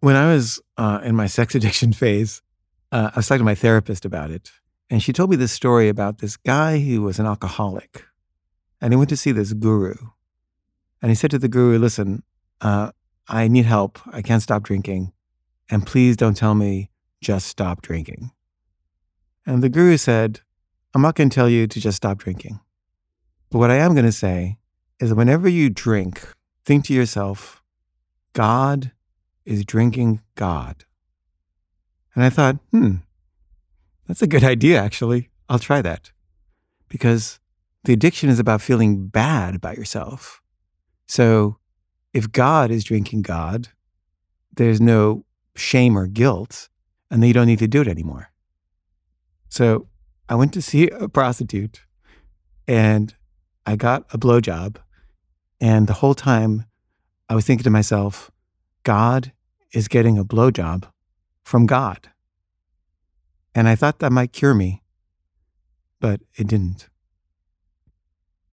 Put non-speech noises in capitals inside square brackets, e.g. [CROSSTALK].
When I was uh, in my sex [LAUGHS] addiction phase, uh, I was talking to my therapist about it. And she told me this story about this guy who was an alcoholic. And he went to see this guru. And he said to the guru, Listen, uh, I need help. I can't stop drinking. And please don't tell me just stop drinking. And the guru said, I'm not going to tell you to just stop drinking. But what I am going to say is that whenever you drink, think to yourself, God is drinking God. And I thought, hmm, that's a good idea, actually. I'll try that. Because the addiction is about feeling bad about yourself. So if God is drinking God, there's no shame or guilt, and then you don't need to do it anymore. So I went to see a prostitute and I got a blowjob. And the whole time I was thinking to myself, God is getting a blowjob from God. And I thought that might cure me, but it didn't.